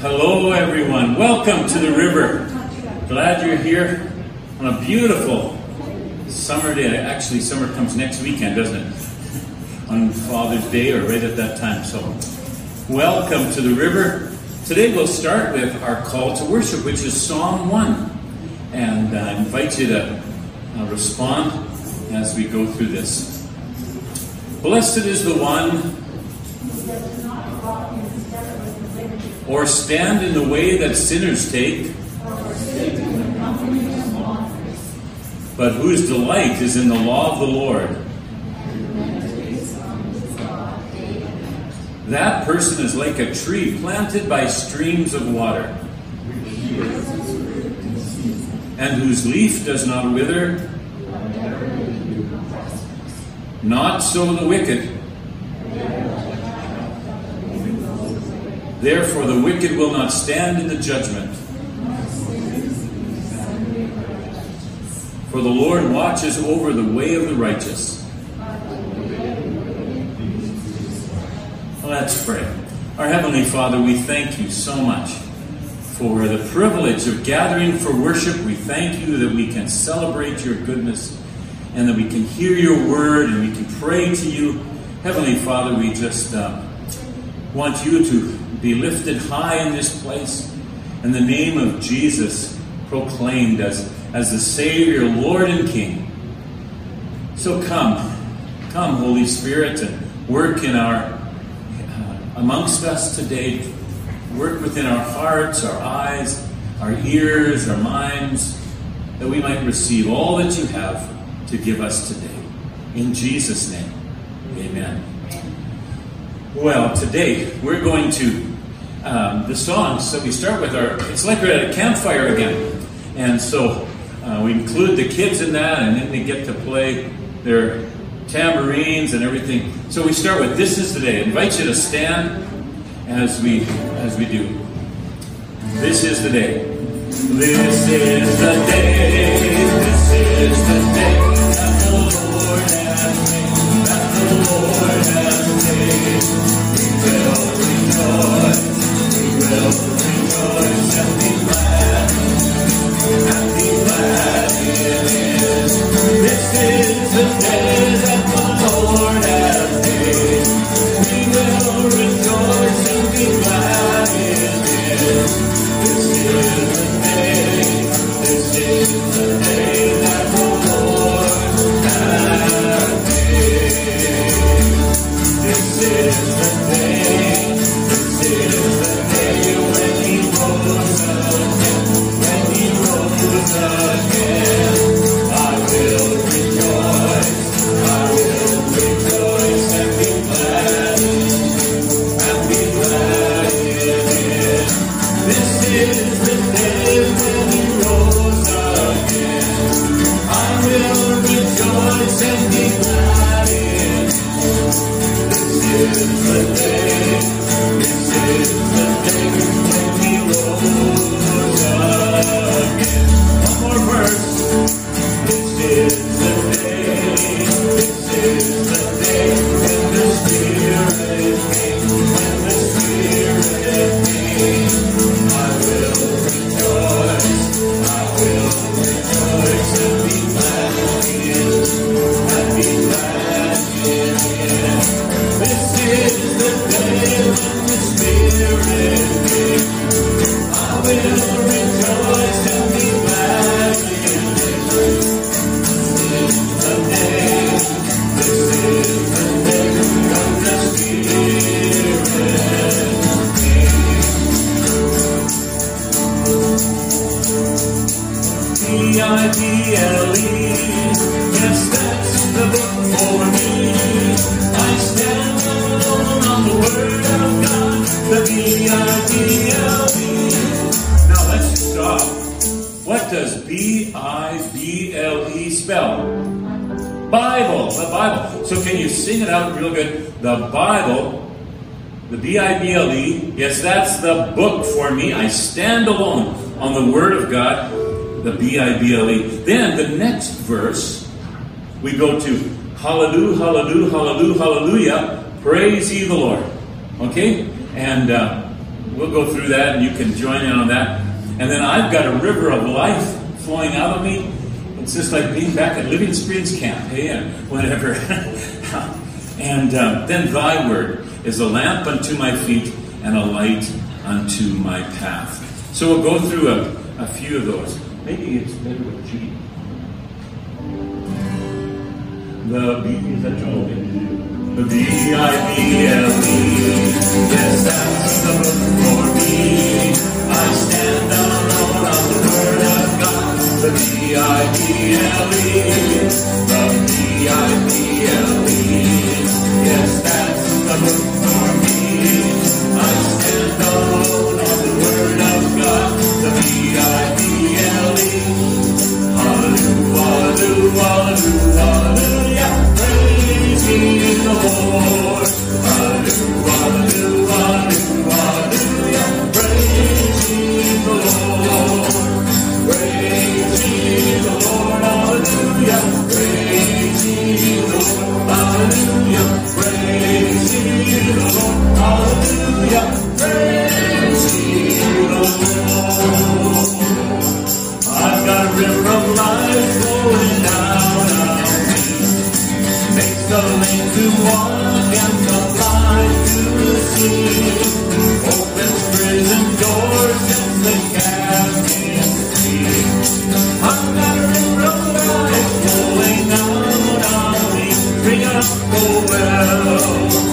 Hello, everyone. Welcome to the river. Glad you're here on a beautiful summer day. Actually, summer comes next weekend, doesn't it? On Father's Day or right at that time. So, welcome to the river. Today we'll start with our call to worship, which is Psalm 1. And I invite you to uh, respond as we go through this. Blessed is the one or stand in the way that sinners take, but whose delight is in the law of the Lord. That person is like a tree planted by streams of water, and whose leaf does not wither. Not so the wicked. Therefore, the wicked will not stand in the judgment. For the Lord watches over the way of the righteous. Let's pray. Our Heavenly Father, we thank you so much for the privilege of gathering for worship. We thank you that we can celebrate your goodness and that we can hear your word and we can pray to you. Heavenly Father, we just uh, want you to be lifted high in this place, and the name of Jesus proclaimed as, as the Savior, Lord, and King. So come, come, Holy Spirit, and work in our uh, amongst us today. Work within our hearts, our eyes, our ears, our minds, that we might receive all that you have to give us today. In Jesus' name, amen. Well, today we're going to um, the songs. So we start with our, it's like we're at a campfire again. And so uh, we include the kids in that, and then they get to play their tambourines and everything. So we start with This is the Day. I invite you to stand as we, as we do. This is the day. This is the day. This is the day that the Lord has made. That the Lord has made. We will rejoice This is the day Yes, Hallelujah. Praise ye the Lord. Okay? And uh, we'll go through that and you can join in on that. And then I've got a river of life flowing out of me. It's just like being back at Living Springs Camp, hey, and whatever. and um, then thy word is a lamp unto my feet and a light unto my path. So we'll go through a, a few of those. Maybe it's better with G. The B is that Joel? The B I B L E. Yes, that's the book for me. I stand alone on the word of God. The B I B L E. The B I B L E. Yes, that's the book for me. I stand alone on the word of God. The B I B L E. Hallelujah, hallelujah. I've got a river of life flowing down. Lame to walk and the blind to see. Opens prison doors and the got a river of life flowing down of me. Up, oh well.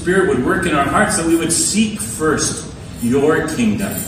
Spirit would work in our hearts, that we would seek first your kingdom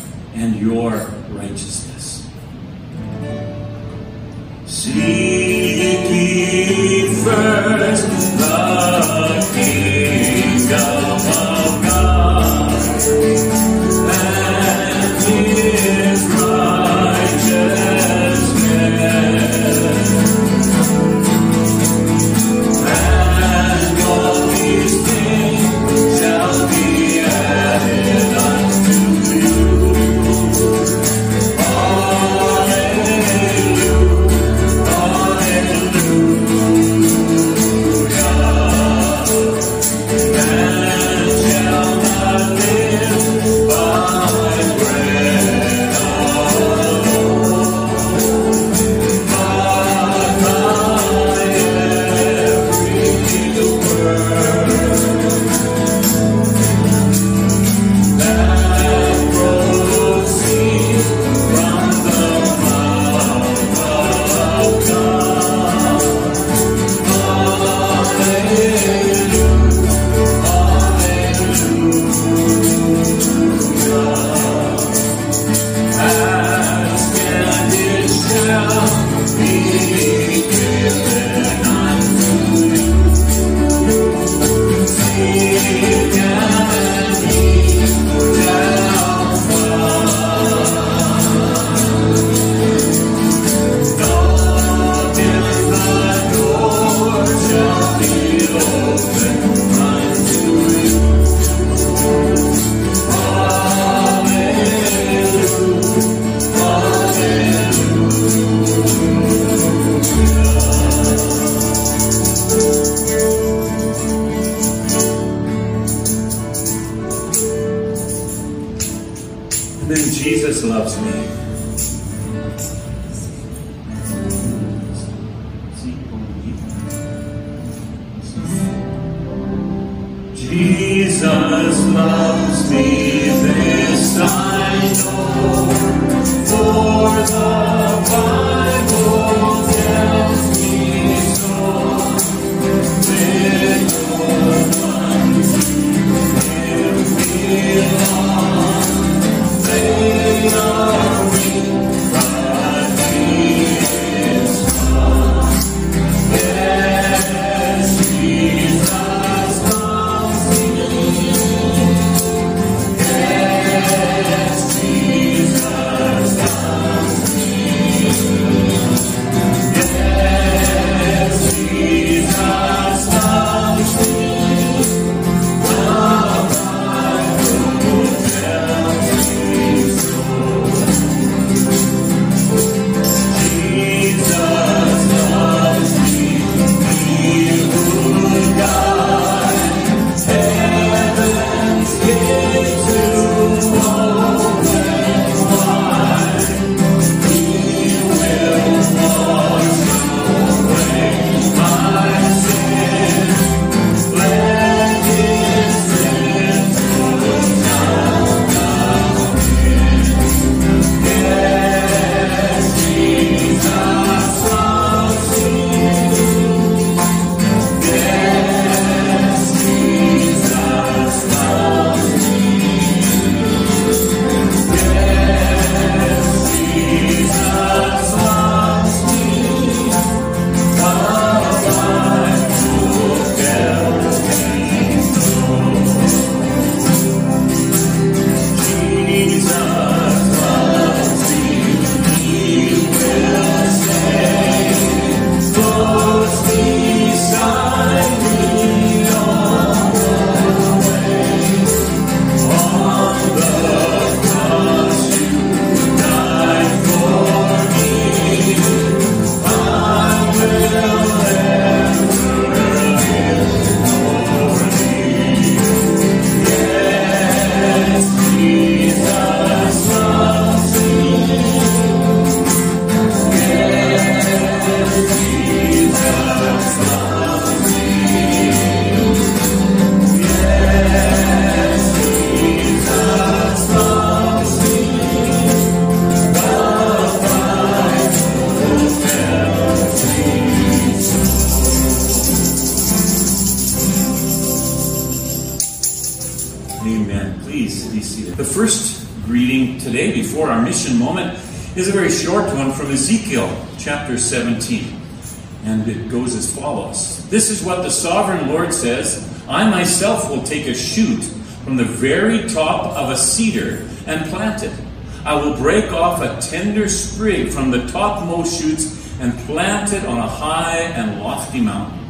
This is what the sovereign Lord says I myself will take a shoot from the very top of a cedar and plant it. I will break off a tender sprig from the topmost shoots and plant it on a high and lofty mountain.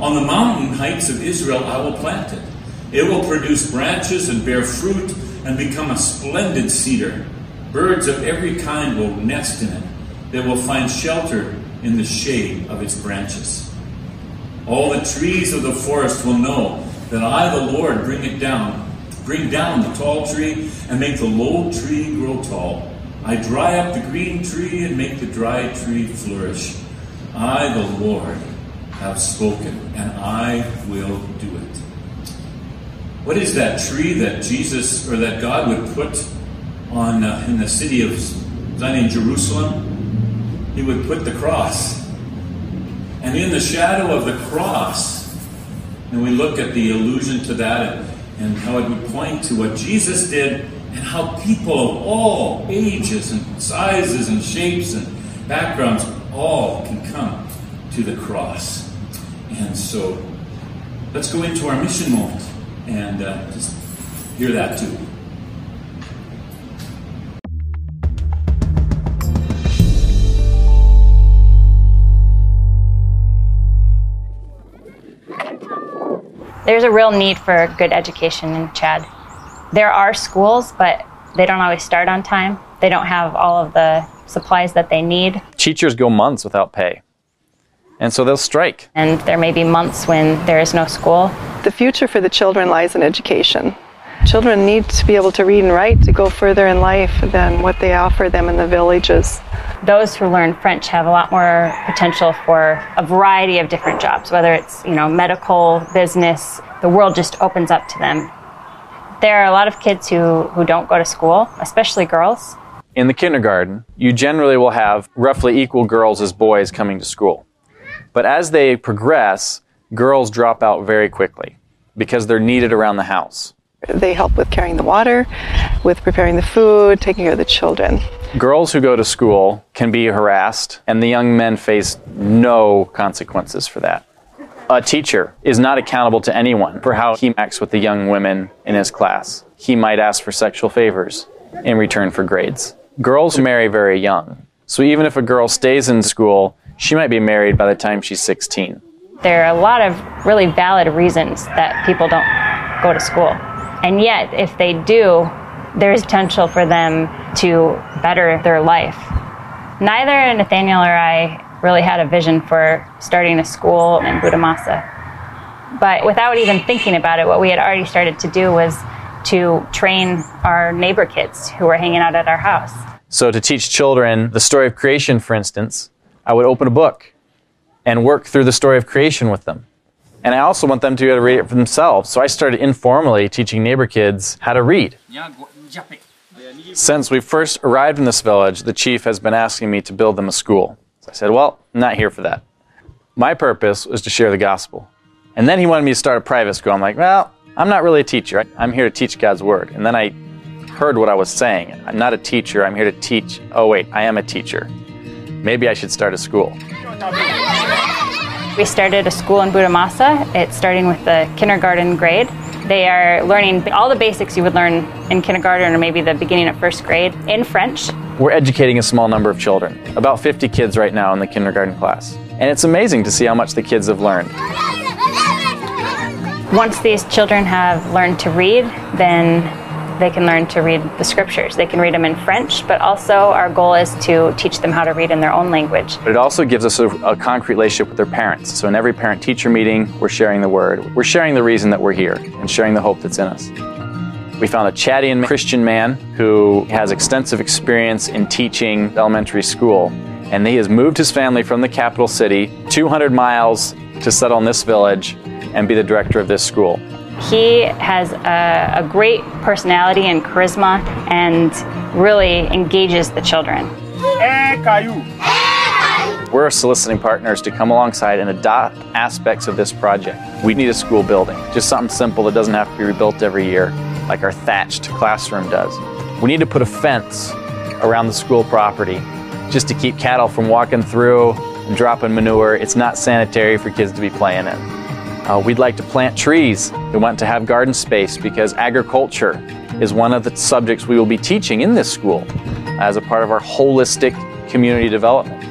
On the mountain heights of Israel I will plant it. It will produce branches and bear fruit and become a splendid cedar. Birds of every kind will nest in it. They will find shelter in the shade of its branches. All the trees of the forest will know that I, the Lord, bring it down, bring down the tall tree and make the low tree grow tall. I dry up the green tree and make the dry tree flourish. I, the Lord, have spoken, and I will do it. What is that tree that Jesus or that God would put on uh, in the city of Zion, in Jerusalem? He would put the cross. And in the shadow of the cross, and we look at the allusion to that and, how it would point to what Jesus did and how people of all ages and sizes and shapes and backgrounds all can come to the cross. And so let's go into our mission moment and uh, just hear that too. There's a real need for good education in Chad. There are schools, but they don't always start on time. They don't have all of the supplies that they need. Teachers go months without pay. And so they'll strike. And there may be months when there is no school. The future for the children lies in education. Children need to be able to read and write to go further in life than what they offer them in the villages. Those who learn French have a lot more potential for a variety of different jobs, whether it's, you know, medical, business, the world just opens up to them. There are a lot of kids who, who don't go to school, especially girls. In the kindergarten, you generally will have roughly equal girls as boys coming to school. But as they progress, girls drop out very quickly because they're needed around the house. They help with carrying the water, with preparing the food, taking care of the children. Girls who go to school can be harassed, and the young men face no consequences for that. A teacher is not accountable to anyone for how he acts with the young women in his class. He might ask for sexual favors in return for grades. Girls marry very young, so even if a girl stays in school, she might be married by the time she's 16. There are a lot of really valid reasons that people don't go to school. And yet, if they do, there's potential for them to better their life. Neither Nathaniel or I really had a vision for starting a school in Budamasa. But without even thinking about it, what we had already started to do was to train our neighbor kids who were hanging out at our house. So, to teach children the story of creation, for instance, I would open a book and work through the story of creation with them. And I also want them to be able to read it for themselves. So I started informally teaching neighbor kids how to read. Since we first arrived in this village, the chief has been asking me to build them a school. So I said, Well, I'm not here for that. My purpose was to share the gospel. And then he wanted me to start a private school. I'm like, Well, I'm not really a teacher. I'm here to teach God's word. And then I heard what I was saying. I'm not a teacher. I'm here to teach. Oh, wait, I am a teacher. Maybe I should start a school. We started a school in Budamasa. It's starting with the kindergarten grade. They are learning all the basics you would learn in kindergarten or maybe the beginning of first grade in French. We're educating a small number of children, about 50 kids right now in the kindergarten class. And it's amazing to see how much the kids have learned. Once these children have learned to read, then they can learn to read the scriptures. They can read them in French, but also our goal is to teach them how to read in their own language. But it also gives us a, a concrete relationship with their parents. So in every parent teacher meeting, we're sharing the word. We're sharing the reason that we're here and sharing the hope that's in us. We found a Chadian Christian man who has extensive experience in teaching elementary school. And he has moved his family from the capital city 200 miles to settle in this village and be the director of this school. He has a, a, great personality and charisma and really engages the children. We're soliciting partners to come alongside and adopt aspects of this project. We need a school building, just something simple that doesn't have to be rebuilt every year, like our thatched classroom does. We need to put a fence around the school property just to keep cattle from walking through and dropping manure. It's not sanitary for kids to be playing in. Uh, we'd like to plant trees. We want to have garden space because agriculture is one of the subjects we will be teaching in this school as a part of our holistic community development.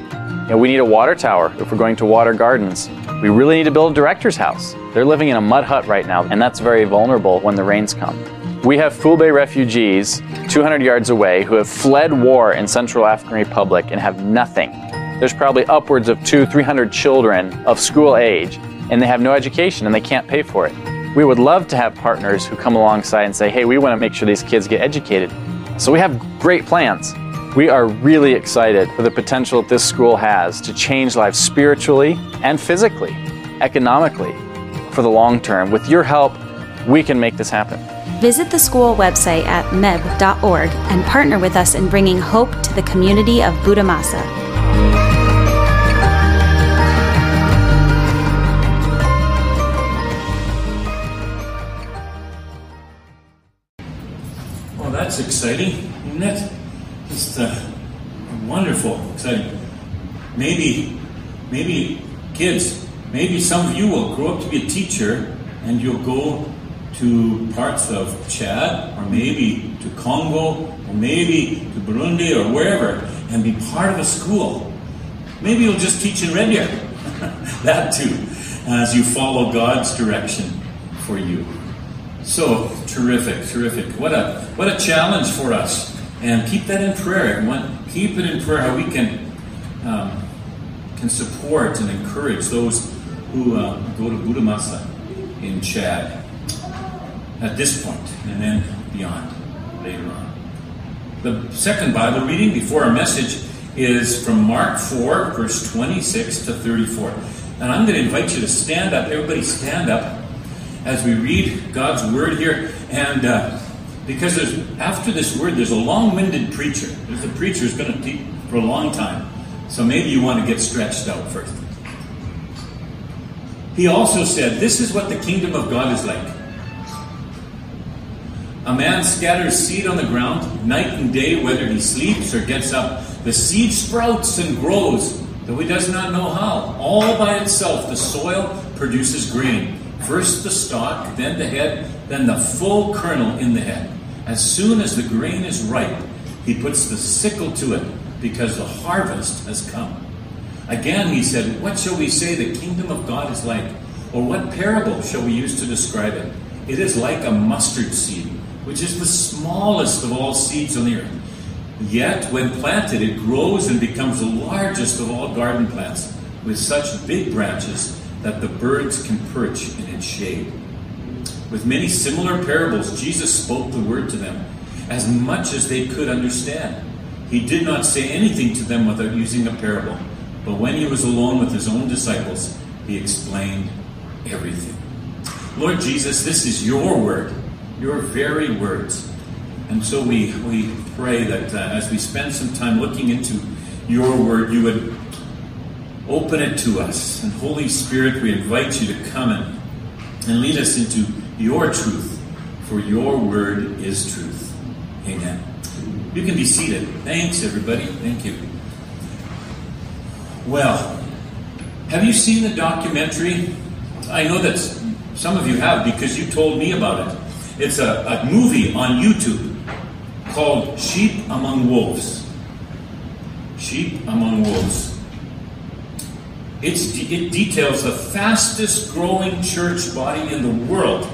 You know, we need a water tower if we're going to water gardens. We really need to build a director's house. They're living in a mud hut right now, and that's very vulnerable when the rains come. We have Fulbe refugees 200 yards away who have fled war in Central African Republic and have nothing. There's probably upwards of two, 300 children of school age and they have no education and they can't pay for it. We would love to have partners who come alongside and say, hey, we want to make sure these kids get educated. So we have great plans. We are really excited for the potential that this school has to change lives spiritually and physically, economically, for the long term. With your help, we can make this happen. Visit the school website at meb.org and partner with us in bringing hope to the community of Budamasa. Exciting, isn't it? Just uh, wonderful, exciting. Maybe, maybe kids, maybe some of you will grow up to be a teacher and you'll go to parts of Chad or maybe to Congo or maybe to Burundi or wherever and be part of a school. Maybe you'll just teach in Red Deer. that too, as you follow God's direction for you. So terrific, terrific. What a what a challenge for us. And keep that in prayer. Keep it in prayer how we can um, can support and encourage those who uh, go to Budamasa in Chad. at this point and then beyond later on. The second Bible reading before our message is from Mark 4, verse 26 to 34. And I'm going to invite you to stand up. Everybody stand up as we read God's word here. And uh, because after this word, there's a long winded preacher. There's a preacher who's going to teach for a long time. So maybe you want to get stretched out first. He also said, This is what the kingdom of God is like. A man scatters seed on the ground night and day, whether he sleeps or gets up. The seed sprouts and grows, though he does not know how. All by itself, the soil produces grain. First the stalk, then the head, then the full kernel in the head. As soon as the grain is ripe, he puts the sickle to it, because the harvest has come. Again, he said, What shall we say the kingdom of God is like? Or what parable shall we use to describe it? It is like a mustard seed, which is the smallest of all seeds on the earth. Yet, when planted, it grows and becomes the largest of all garden plants, with such big branches that the birds can perch in its shade. With many similar parables, Jesus spoke the word to them, as much as they could understand. He did not say anything to them without using a parable, but when he was alone with his own disciples, he explained everything. Lord Jesus, this is your word, your very words. And so we, we pray that uh, as we spend some time looking into your word, you would open it to us. And Holy Spirit, we invite you to come and, and lead us into your truth, for your word is truth. Amen. You can be seated. Thanks, everybody. Thank you. Well, have you seen the documentary? I know that some of you have because you told me about it. It's a, a movie on YouTube called Sheep Among Wolves. Sheep Among Wolves. It's, it details the fastest growing church body in the world.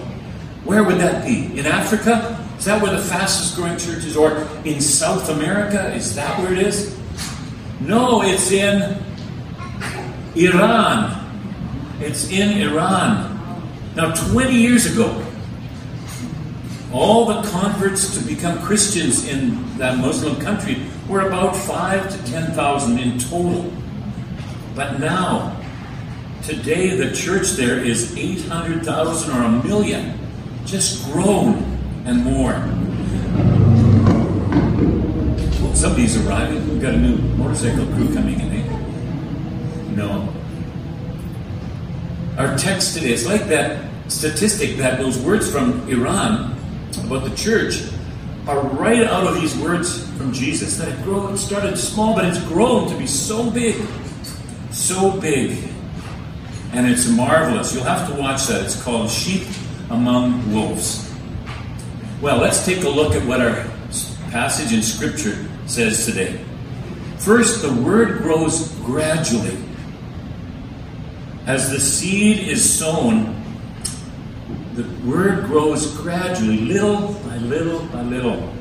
Where would that be? In Africa? Is that where the fastest growing church is? Or in South America? Is that where it is? No, it's in Iran. It's in Iran. Now, 20 years ago, all the converts to become Christians in that Muslim country were about five to 10,000 in total. But now, today, the church there is 800,000 or a million, just grown and more. Well, somebody's arriving. We've got a new motorcycle crew coming in, eh? No. Our text today is like that statistic that those words from Iran about the church are right out of these words from Jesus. That it, grew, it started small, but it's grown to be so big. So big. And it's marvelous. You'll have to watch that. It's called Sheep Among Wolves. Well, let's take a look at what our passage in Scripture says today. First, the word grows gradually. As the seed is sown, the word grows gradually, little by little by little.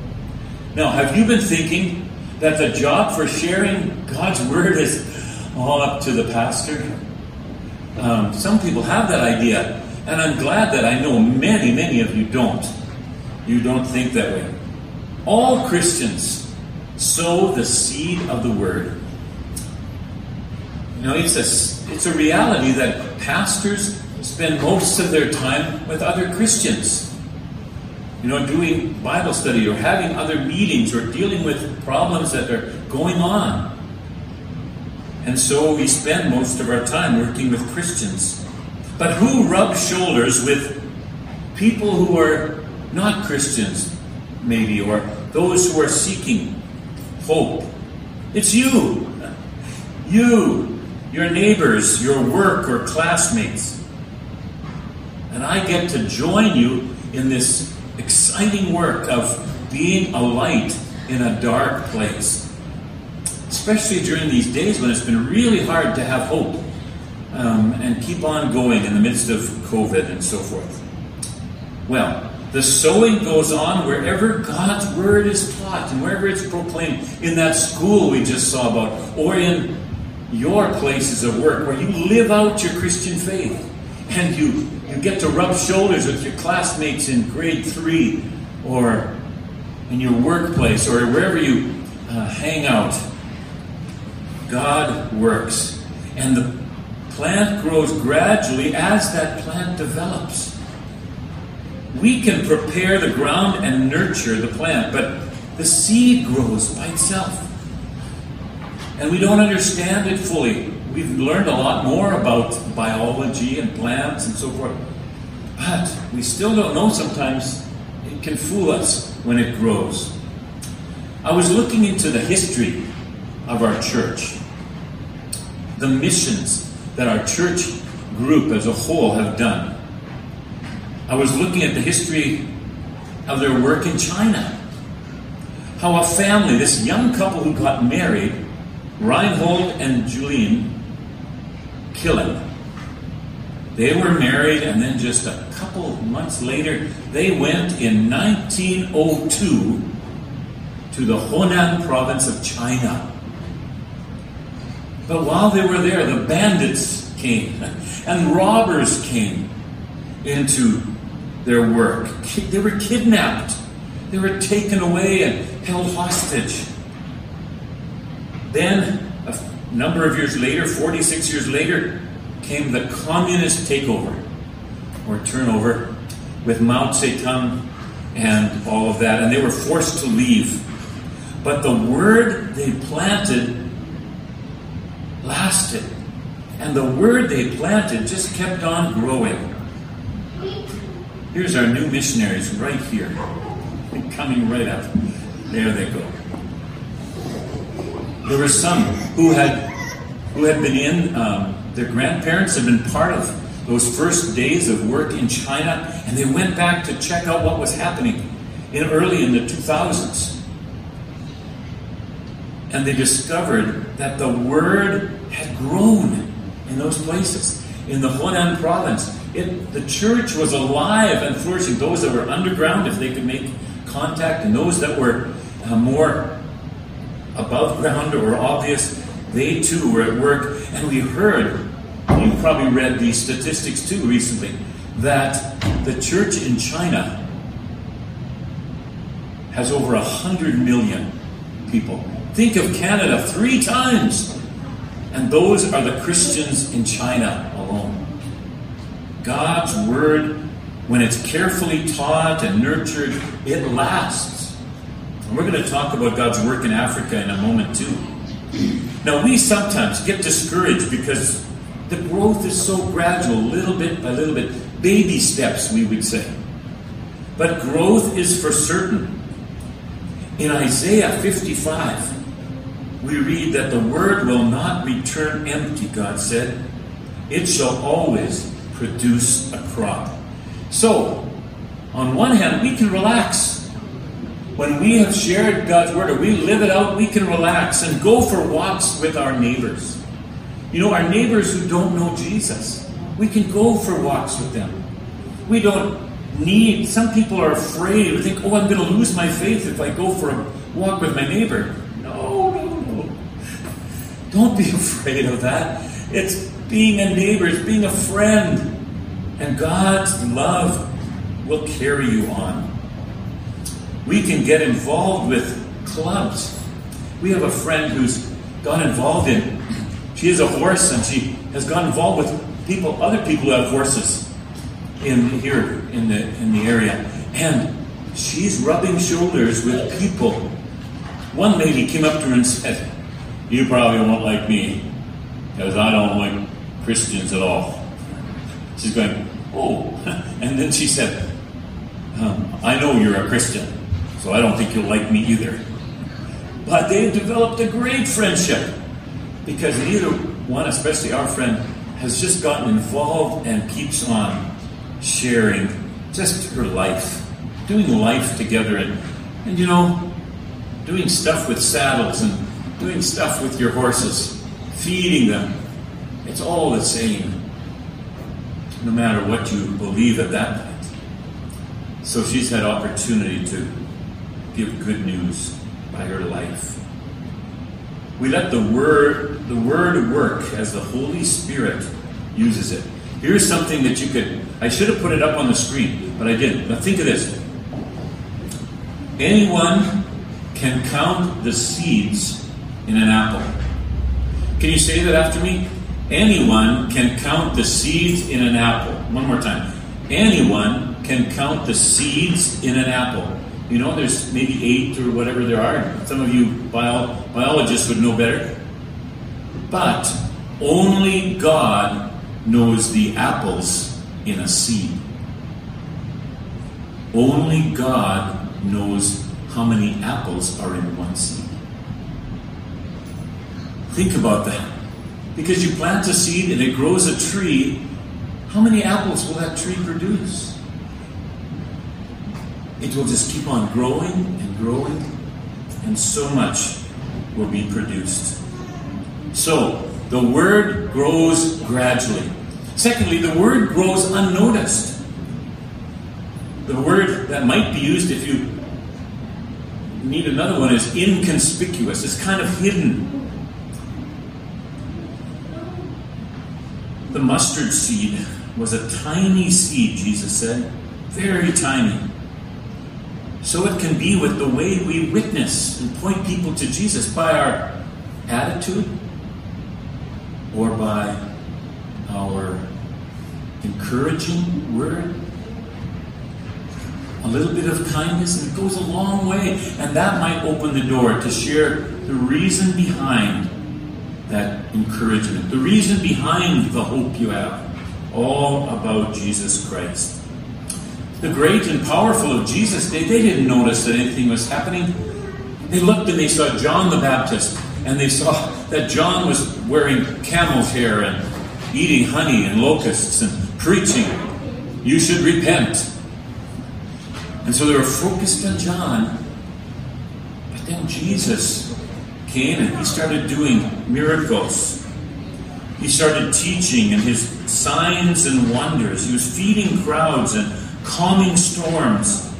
Now, have you been thinking that the job for sharing God's word is all up to the pastor? Um, some people have that idea, and I'm glad that I know many, many of you don't. You don't think that way. All Christians sow the seed of the word. You know, it's a, it's a reality that pastors spend most of their time with other Christians. You know, doing Bible study or having other meetings or dealing with problems that are going on. And so we spend most of our time working with Christians. But who rubs shoulders with people who are not Christians, maybe, or those who are seeking hope? It's you. You, your neighbors, your work or classmates. And I get to join you in this exciting work of being a light in a dark place. Especially during these days when it's been really hard to have hope um, and keep on going in the midst of COVID and so forth. Well, the sowing goes on wherever God's word is taught and wherever it's proclaimed. In that school we just saw about, or in your places of work where you live out your Christian faith and you, you get to rub shoulders with your classmates in grade three or in your workplace or wherever you uh, hang out. God works. And the plant grows gradually as that plant develops. We can prepare the ground and nurture the plant, but the seed grows by itself. And we don't understand it fully. We've learned a lot more about biology and plants and so forth. But we still don't know sometimes. It can fool us when it grows. I was looking into the history of our church, the missions that our church group as a whole have done. I was looking at the history of their work in China. How a family, this young couple who got married, Reinhold and Julien Killen, they were married, and then just a couple months later, they went in 1902 to the Hunan province of China. But while they were there, the bandits came and robbers came into their work. They were kidnapped, they were taken away and held hostage. Then, a number of years later, 46 years later, came the communist takeover or turnover with Mao Zedong and all of that, and they were forced to leave. But the word they planted lasted. And the word they planted just kept on growing. Here's our new missionaries right here, coming right up. There they go. There were some who had who had been in. Um, their grandparents had been part of those first days of work in China, and they went back to check out what was happening in early in the 2000s. And they discovered that the word had grown in those places. In the Hunan province, it, the church was alive and flourishing. Those that were underground, if they could make contact, and those that were uh, more above ground or obvious, they too were at work. And we heard, you probably read these statistics too recently, that the church in China has over a hundred million people. Think of Canada three times. And those are the Christians in China alone. God's word, when it's carefully taught and nurtured, it lasts. And we're going to talk about God's work in Africa in a moment, too. Now, we sometimes get discouraged because the growth is so gradual, little bit by little bit. Baby steps, we would say. But growth is for certain. In Isaiah 55, we read that the word will not return empty, God said. It shall always produce a crop. So, on one hand, we can relax. When we have shared God's word or we live it out, we can relax and go for walks with our neighbors. You know, our neighbors who don't know Jesus, we can go for walks with them. We don't need, some people are afraid or think, oh, I'm going to lose my faith if I go for a walk with my neighbor. Don't be afraid of that. It's being a neighbor, it's being a friend. And God's love will carry you on. We can get involved with clubs. We have a friend who's got involved in, she has a horse and she has got involved with people, other people who have horses in here in the in the area. And she's rubbing shoulders with people. One lady came up to her and said, You probably won't like me, because I don't like Christians at all. She's going, Oh. And then she said, um, I know you're a Christian, so I don't think you'll like me either. But they've developed a great friendship because neither one, especially our friend, has just gotten involved and keeps on sharing just her life, doing life together, and, and you know, doing stuff with saddles and doing stuff with your horses, feeding them. It's all the same, no matter what you believe at that point. So she's had opportunity to give good news by her life. We let the word the word work as the Holy Spirit uses it. Here's something that you could, I should have put it up on the screen, but I didn't. Now think of this. Anyone can count the seeds in an apple. Can you say that after me? Anyone can count the seeds in an apple. One more time. Anyone can count the seeds in an apple. You know, there's maybe eight or whatever there are. Some of you bio- biologists would know better. But only God knows the apples in a seed. Only God knows how many apples are in one seed. Think about that. Because you plant a seed and it grows a tree, how many apples will that tree produce? It will just keep on growing and growing, and so much will be produced. So, the word grows gradually. Secondly, the word grows unnoticed. The word that might be used if you need another one is inconspicuous. It's kind of hidden. The mustard seed was a tiny seed, Jesus said, very tiny. So it can be with the way we witness and point people to Jesus by our attitude or by our encouraging word. A little bit of kindness, and it goes a long way. And that might open the door to share the reason behind that encouragement, the reason behind the hope you have, all about Jesus Christ. The great and powerful of Jesus, they, they didn't notice that anything was happening. They looked and they saw John the Baptist, and they saw that John was wearing camel's hair and eating honey and locusts and preaching, You should repent. And so they were focused on John. But then Jesus he started doing miracles. He started teaching and his signs and wonders. He was feeding crowds and calming storms.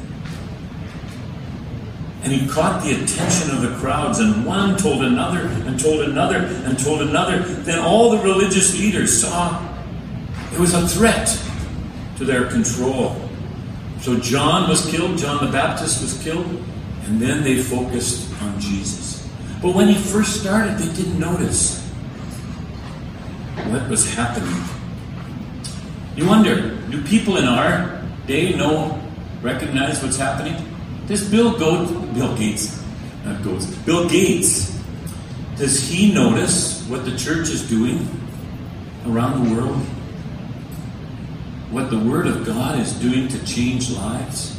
And he caught the attention of the crowds, and one told another, and told another, and told another. Then all the religious leaders saw it was a threat to their control. So John was killed, John the Baptist was killed, and then they focused on Jesus. But when he first started, they didn't notice what was happening. You wonder, do people in our day know, recognize what's happening? Does Bill Goat, Bill Gates, not Goats, Bill Gates, does he notice what the church is doing around the world? What the Word of God is doing to change lives?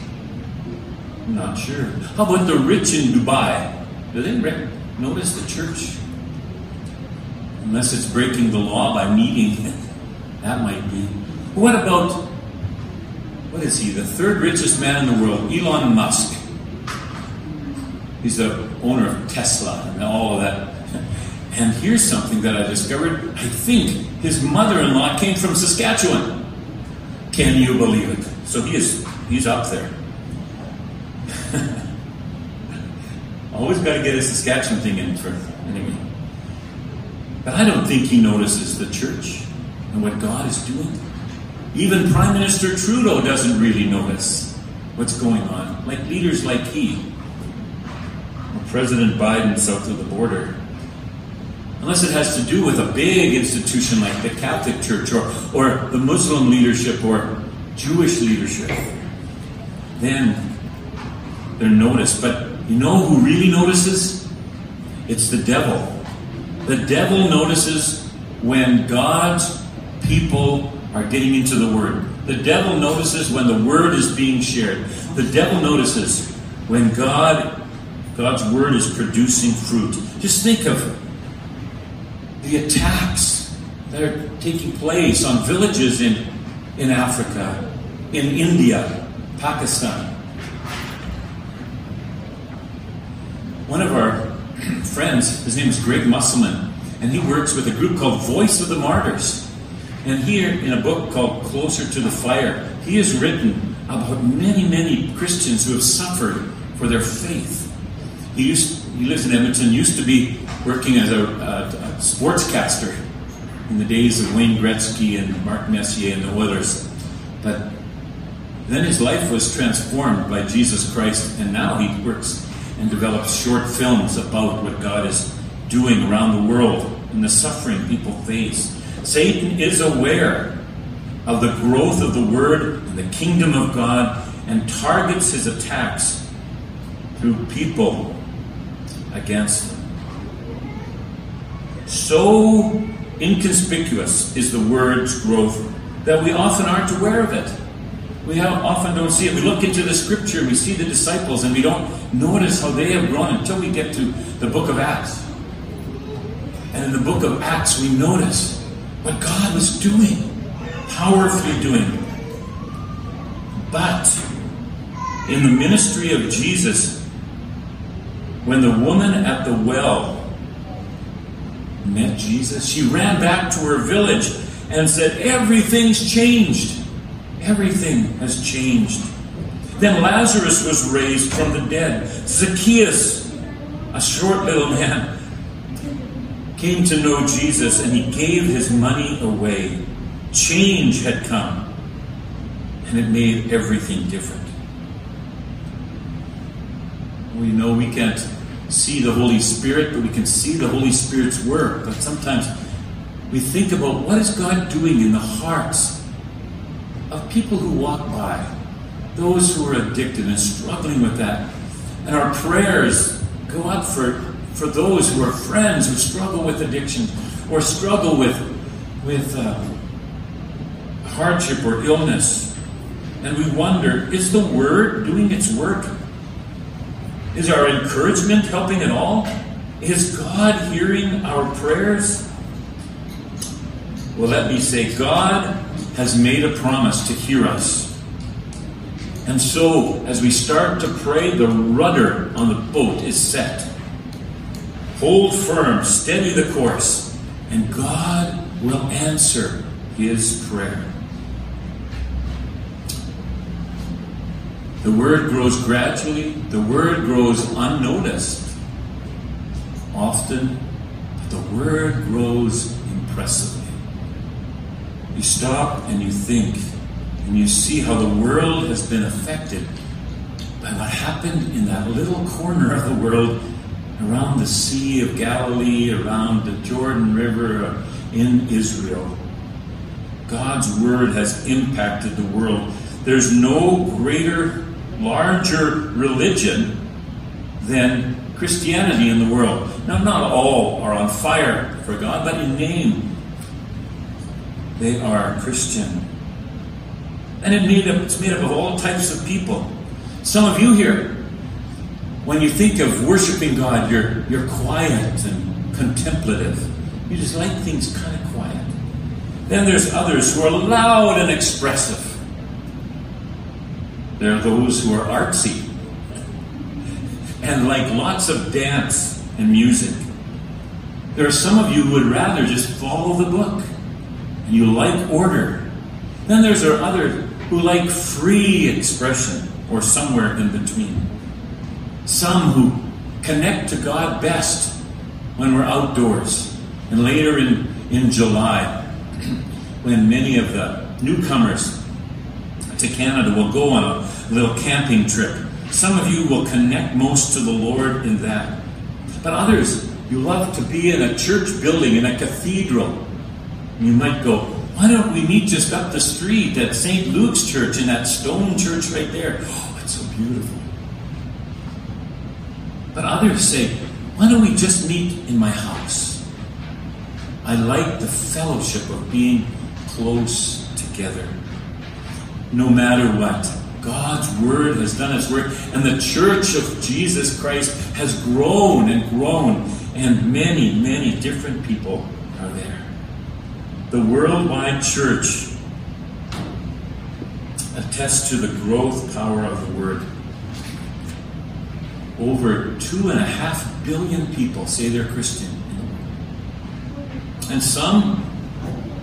I'm not sure. How about the rich in Dubai? Do they re- notice the church? Unless it's breaking the law by meeting, that might be. What about, what is he, the third richest man in the world, Elon Musk? He's the owner of Tesla and all of that. And here's something that I discovered. I think his mother in law came from Saskatchewan. Can you believe it? So he is, he's up there. Always got to get a Saskatchewan thing in for Anyway. But I don't think he notices the church and what God is doing. Even Prime Minister Trudeau doesn't really notice what's going on, like leaders like he, or President Biden south of the border. Unless it has to do with a big institution like the Catholic Church or, or the Muslim leadership or Jewish leadership, then they're noticed. But you know who really notices? It's the devil. The devil notices when God's people are getting into the Word. The devil notices when the Word is being shared. The devil notices when God, God's Word is producing fruit. Just think of the attacks that are taking place on villages in, in Africa, in India, Pakistan. One of our friends, his name is Greg Musselman, and he works with a group called Voice of the Martyrs. And here, in a book called Closer to the Fire, he has written about many, many Christians who have suffered for their faith. He used he lives in Edmonton, used to be working as a, a, a sportscaster in the days of Wayne Gretzky and Mark Messier and the Oilers. But then his life was transformed by Jesus Christ, and now he works and develops short films about what God is doing around the world and the suffering people face. Satan is aware of the growth of the Word and the kingdom of God and targets his attacks through people against them. So inconspicuous is the Word's growth that we often aren't aware of it. We often don't see it. We look into the scripture we see the disciples and we don't notice how they have grown until we get to the book of Acts. And in the book of Acts, we notice what God was doing, powerfully doing. But in the ministry of Jesus, when the woman at the well met Jesus, she ran back to her village and said, Everything's changed. Everything has changed. Then Lazarus was raised from the dead. Zacchaeus, a short little man, came to know Jesus and he gave his money away. Change had come, and it made everything different. We know we can't see the Holy Spirit, but we can see the Holy Spirit's work. But sometimes we think about what is God doing in the hearts of people who walk by, those who are addicted and struggling with that. And our prayers go up for for those who are friends who struggle with addiction or struggle with, with uh, hardship or illness. And we wonder is the Word doing its work? Is our encouragement helping at all? Is God hearing our prayers? Well, let me say, God has made a promise to hear us. And so, as we start to pray, the rudder on the boat is set. Hold firm, steady the course, and God will answer his prayer. The word grows gradually, the word grows unnoticed. Often, but the word grows impressively. You stop and you think, and you see how the world has been affected by what happened in that little corner of the world around the Sea of Galilee, around the Jordan River, in Israel. God's Word has impacted the world. There's no greater, larger religion than Christianity in the world. Now, not all are on fire for God, but in name, they are Christian. And it made up, it's made up of all types of people. Some of you here when you think of worshiping God, you're, you're quiet and contemplative. You just like things kind of quiet. Then there's others who are loud and expressive. There are those who are artsy and like lots of dance and music. There are some of you who would rather just follow the book and you like order. Then there's there others who like free expression or somewhere in between. Some who connect to God best when we're outdoors. And later in, in July, when many of the newcomers to Canada will go on a little camping trip, some of you will connect most to the Lord in that. But others, you love to be in a church building, in a cathedral. You might go, why don't we meet just up the street at St. Luke's Church in that stone church right there? Oh, it's so beautiful. But others say, why don't we just meet in my house? I like the fellowship of being close together. No matter what, God's Word has done its work, and the church of Jesus Christ has grown and grown, and many, many different people. The worldwide church attests to the growth power of the Word. Over two and a half billion people say they're Christian And some,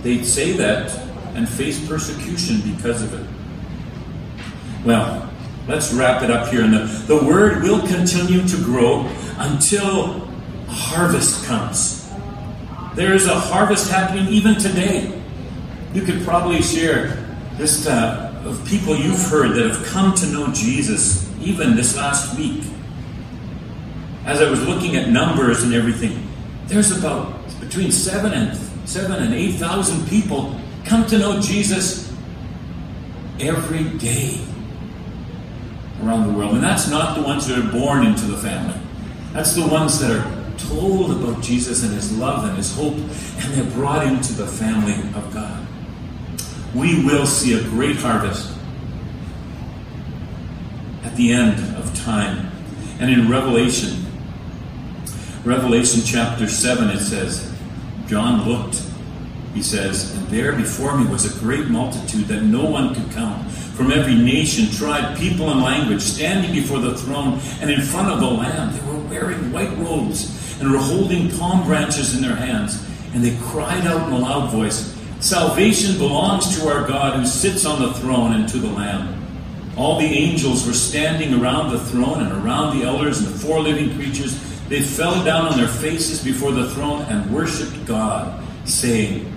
they say that and face persecution because of it. Well, let's wrap it up here. And the, the word will continue to grow until harvest comes. There is a harvest happening even today. You could probably share this uh, of people you've heard that have come to know Jesus even this last week. As I was looking at numbers and everything, there's about between seven and seven and eight thousand people come to know Jesus every day around the world. And that's not the ones that are born into the family. That's the ones that are told about Jesus and his love and his hope, and they're brought into the family of God. We will see a great harvest at the end of time. And in Revelation, Revelation chapter 7, it says, John looked, he says, and there before me was a great multitude that no one could count, from every nation, tribe, people, and language, standing before the throne and in front of the Lamb. They were wearing white robes and were holding palm branches in their hands. And they cried out in a loud voice, Salvation belongs to our God who sits on the throne and to the Lamb. All the angels were standing around the throne and around the elders and the four living creatures. They fell down on their faces before the throne and worshiped God, saying,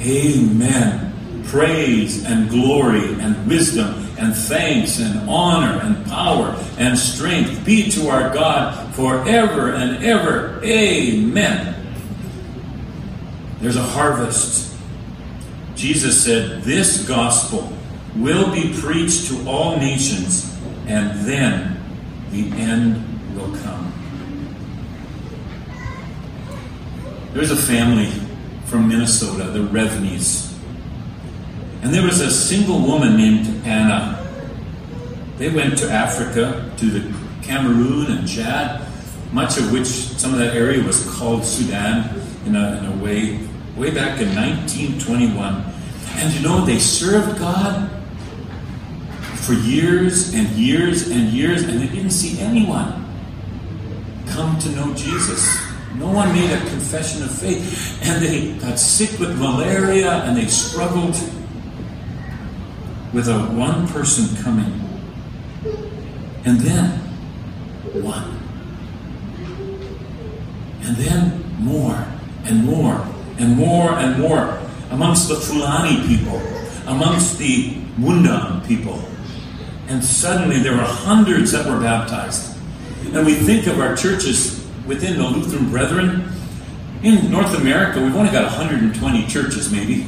Amen. Praise and glory and wisdom and thanks and honor and power and strength be to our God forever and ever. Amen. There's a harvest. Jesus said, This gospel will be preached to all nations, and then the end will come. There's a family from Minnesota, the Revneys. And there was a single woman named Anna. They went to Africa, to the Cameroon and Chad, much of which some of that area was called Sudan in a, in a way, way back in 1921. And you know, they served God for years and years and years, and they didn't see anyone come to know Jesus. No one made a confession of faith. And they got sick with malaria and they struggled with a one person coming. And then one. And then more and more and more and more amongst the Fulani people, amongst the Mundang people. And suddenly there were hundreds that were baptized. And we think of our churches within the Lutheran Brethren. In North America, we've only got 120 churches, maybe.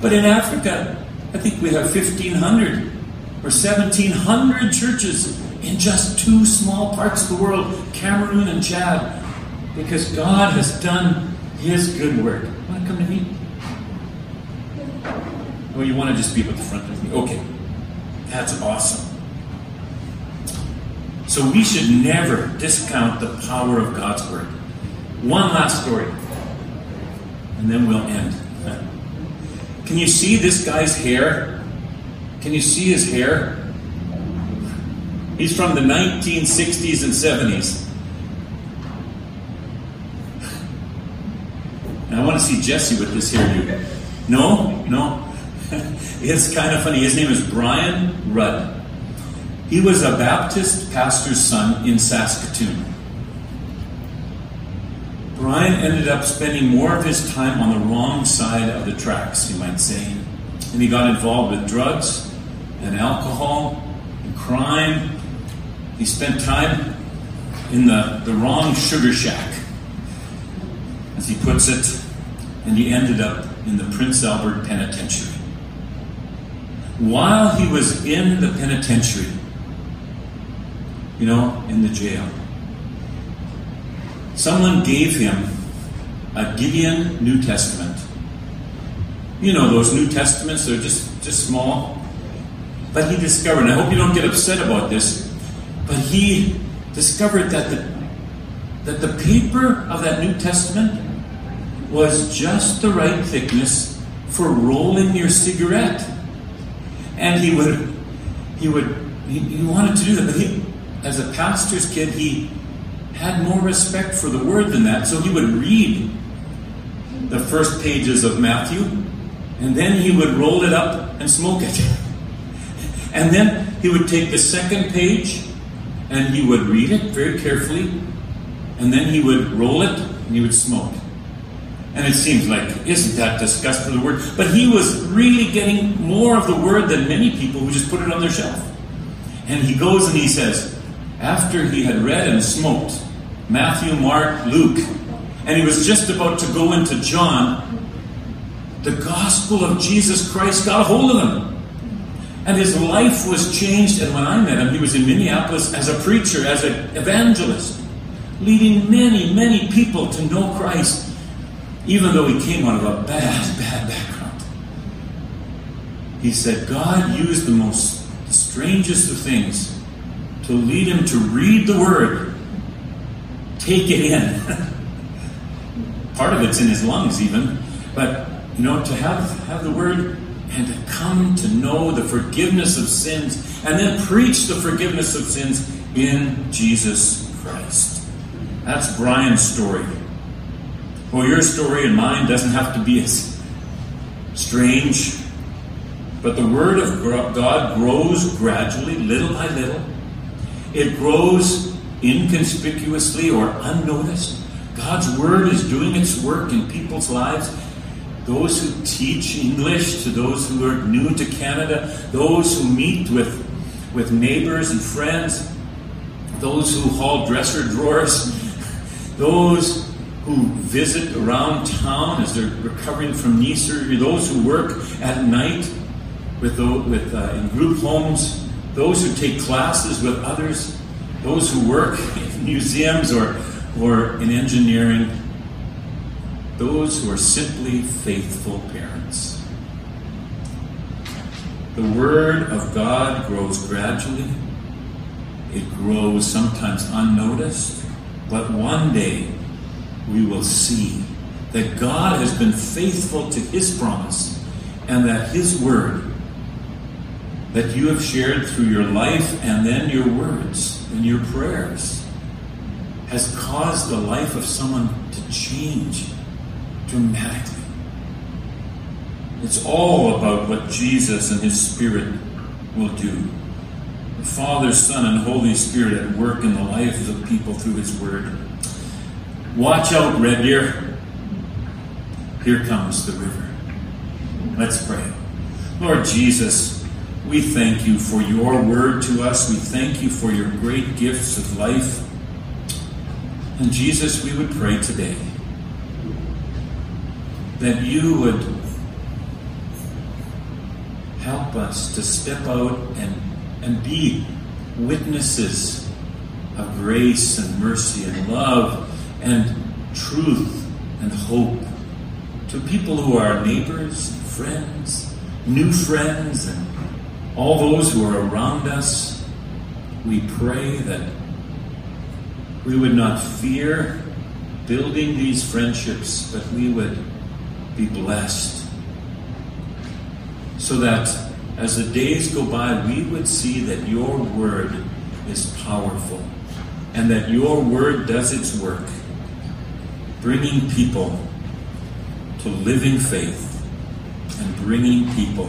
But in Africa, I think we have 1,500 or 1,700 churches in just two small parts of the world, Cameroon and Chad, because God has done His good work. Want to come to me? Or you want to just be at the front with me? Okay. That's awesome. So we should never discount the power of God's Word. One last story, and then we'll end. Can you see this guy's hair? Can you see his hair? He's from the 1960s and 70s. And I want to see Jesse with this hairdo. No? No? it's kind of funny. His name is Brian Ruud. He was a Baptist pastor's son in Saskatoon. Brian ended up spending more of his time on the wrong side of the tracks, you might say. And he got involved with drugs and alcohol and crime. He spent time in the, the wrong sugar shack, as he puts it, and he ended up in the Prince Albert Penitentiary. While he was in the penitentiary, you know, in the jail, someone gave him a Gideon New Testament. You know those New Testaments, they're just, just small. But he discovered, and I hope you don't get upset about this, but he discovered that the, that the paper of that New Testament was just the right thickness for rolling your cigarette. And he would, he would, he, he wanted to do that, but he, as a pastor's kid, he had more respect for the word than that. So he would read the first pages of Matthew, and then he would roll it up and smoke it. And then he would take the second page and he would read it very carefully, and then he would roll it and he would smoke. And it seems like, isn't that disgusting, the word? But he was really getting more of the word than many people who just put it on their shelf. And he goes and he says, after he had read and smoked Matthew, Mark, Luke, and he was just about to go into John, the gospel of Jesus Christ got a hold of him. And his life was changed. And when I met him, he was in Minneapolis as a preacher, as an evangelist, leading many, many people to know Christ, even though he came out of a bad, bad background. He said, God used the most the strangest of things to lead him to read the Word, take it in. Part of it's in his lungs, even. But, you know, to have, have the Word and to come to know the forgiveness of sins and then preach the forgiveness of sins in Jesus Christ. That's Brian's story. Well, your story and mine doesn't have to be as strange, but the Word of God grows gradually, little by little. It grows inconspicuously or unnoticed. God's Word is doing its work in people's lives. Those who teach English to those who are new to Canada, those who meet with, with neighbors and friends, those who haul dresser drawers, those who visit around town as they're recovering from knee surgery, those who work at night with, with uh, in group homes, those who take classes with others, those who work in museums or, or in engineering, those who are simply faithful parents. The Word of God grows gradually. It grows sometimes unnoticed, but one day we will see that God has been faithful to His promise and that His Word that you have shared through your life and then your words and your prayers has caused the life of someone to change dramatically. It's all about what Jesus and His Spirit will do. The Father, Son, and Holy Spirit at work in the lives of people through His Word. Watch out, Red Deer. Here comes the river. Let's pray. Lord Jesus, we thank you for your word to us. We thank you for your great gifts of life. And Jesus, we would pray today that you would help us to step out and, and be witnesses of grace and mercy and love and truth and hope to people who are neighbors, friends, new friends, and all those who are around us. We pray that we would not fear building these friendships, but we would be blessed. So that as the days go by, we would see that your word is powerful and that your word does its work, bringing people to living faith and bringing people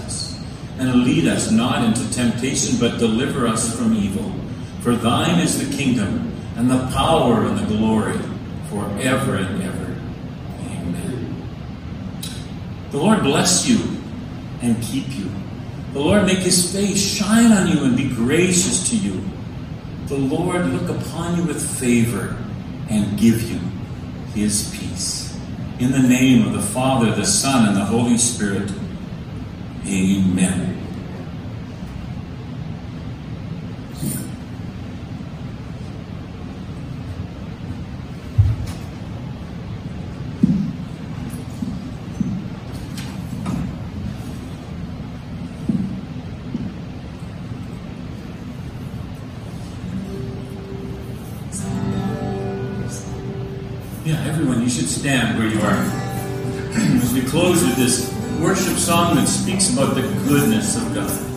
And lead us not into temptation, but deliver us from evil. For thine is the kingdom, and the power, and the glory, forever and ever. Amen. The Lord bless you and keep you. The Lord make his face shine on you and be gracious to you. The Lord look upon you with favor and give you his peace. In the name of the Father, the Son, and the Holy Spirit. Amen. this worship song that speaks about the goodness of God.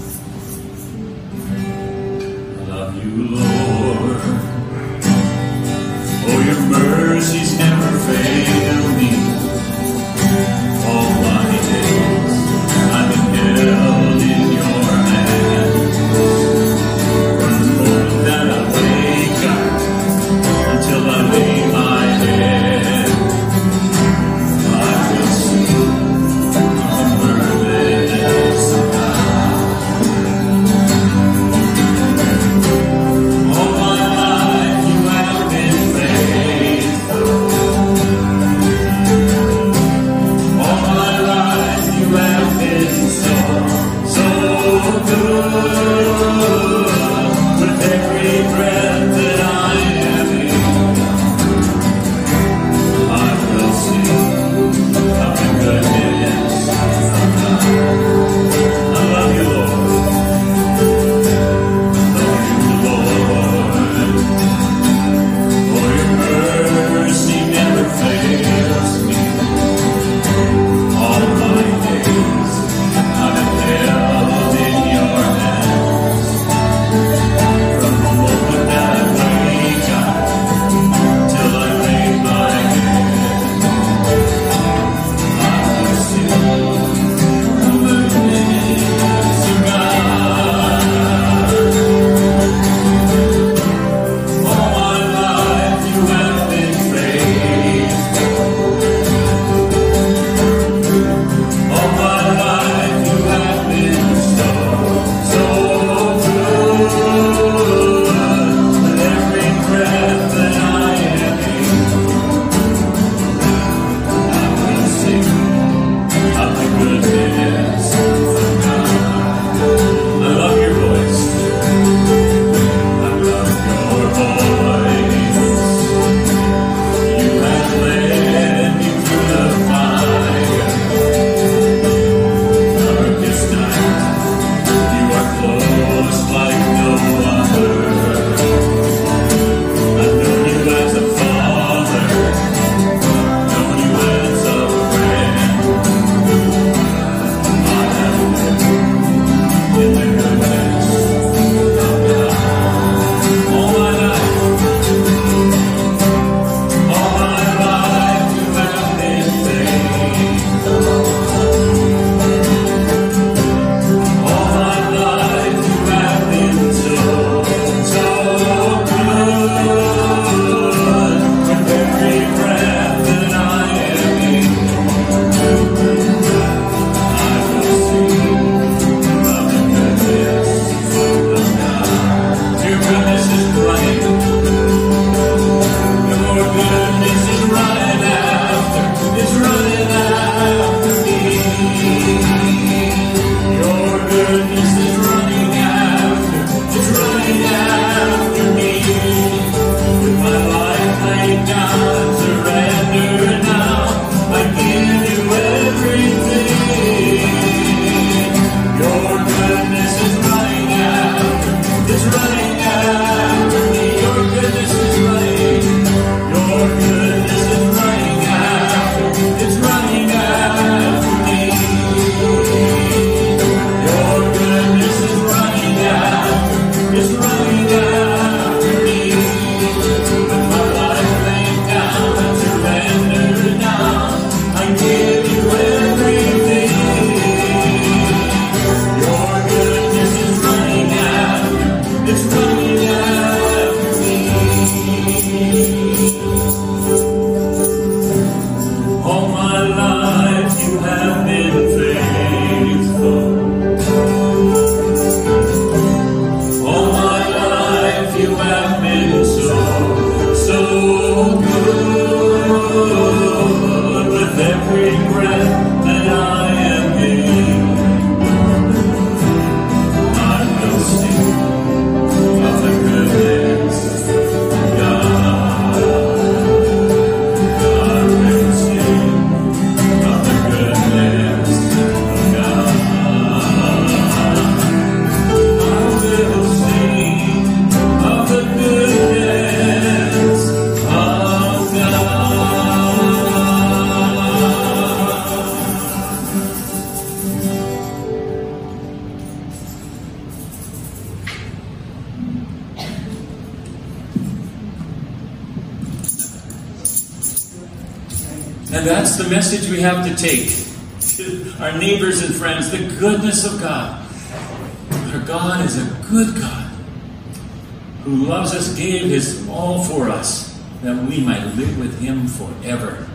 Forever.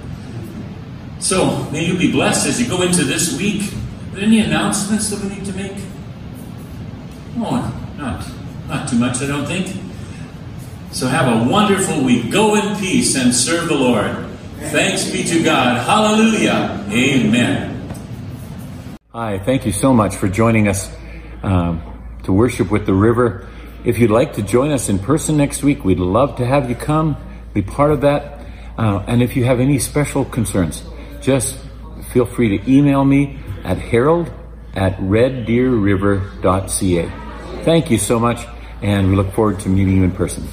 So, may you be blessed as you go into this week. Any announcements that we need to make? Oh, not, not too much, I don't think. So have a wonderful week. Go in peace and serve the Lord. Thanks be to God. Hallelujah. Amen. Hi, thank you so much for joining us um, to worship with the river. If you'd like to join us in person next week, we'd love to have you come, be part of that. Uh, and if you have any special concerns, just feel free to email me at harold at reddeerriver.ca. Thank you so much, and we look forward to meeting you in person.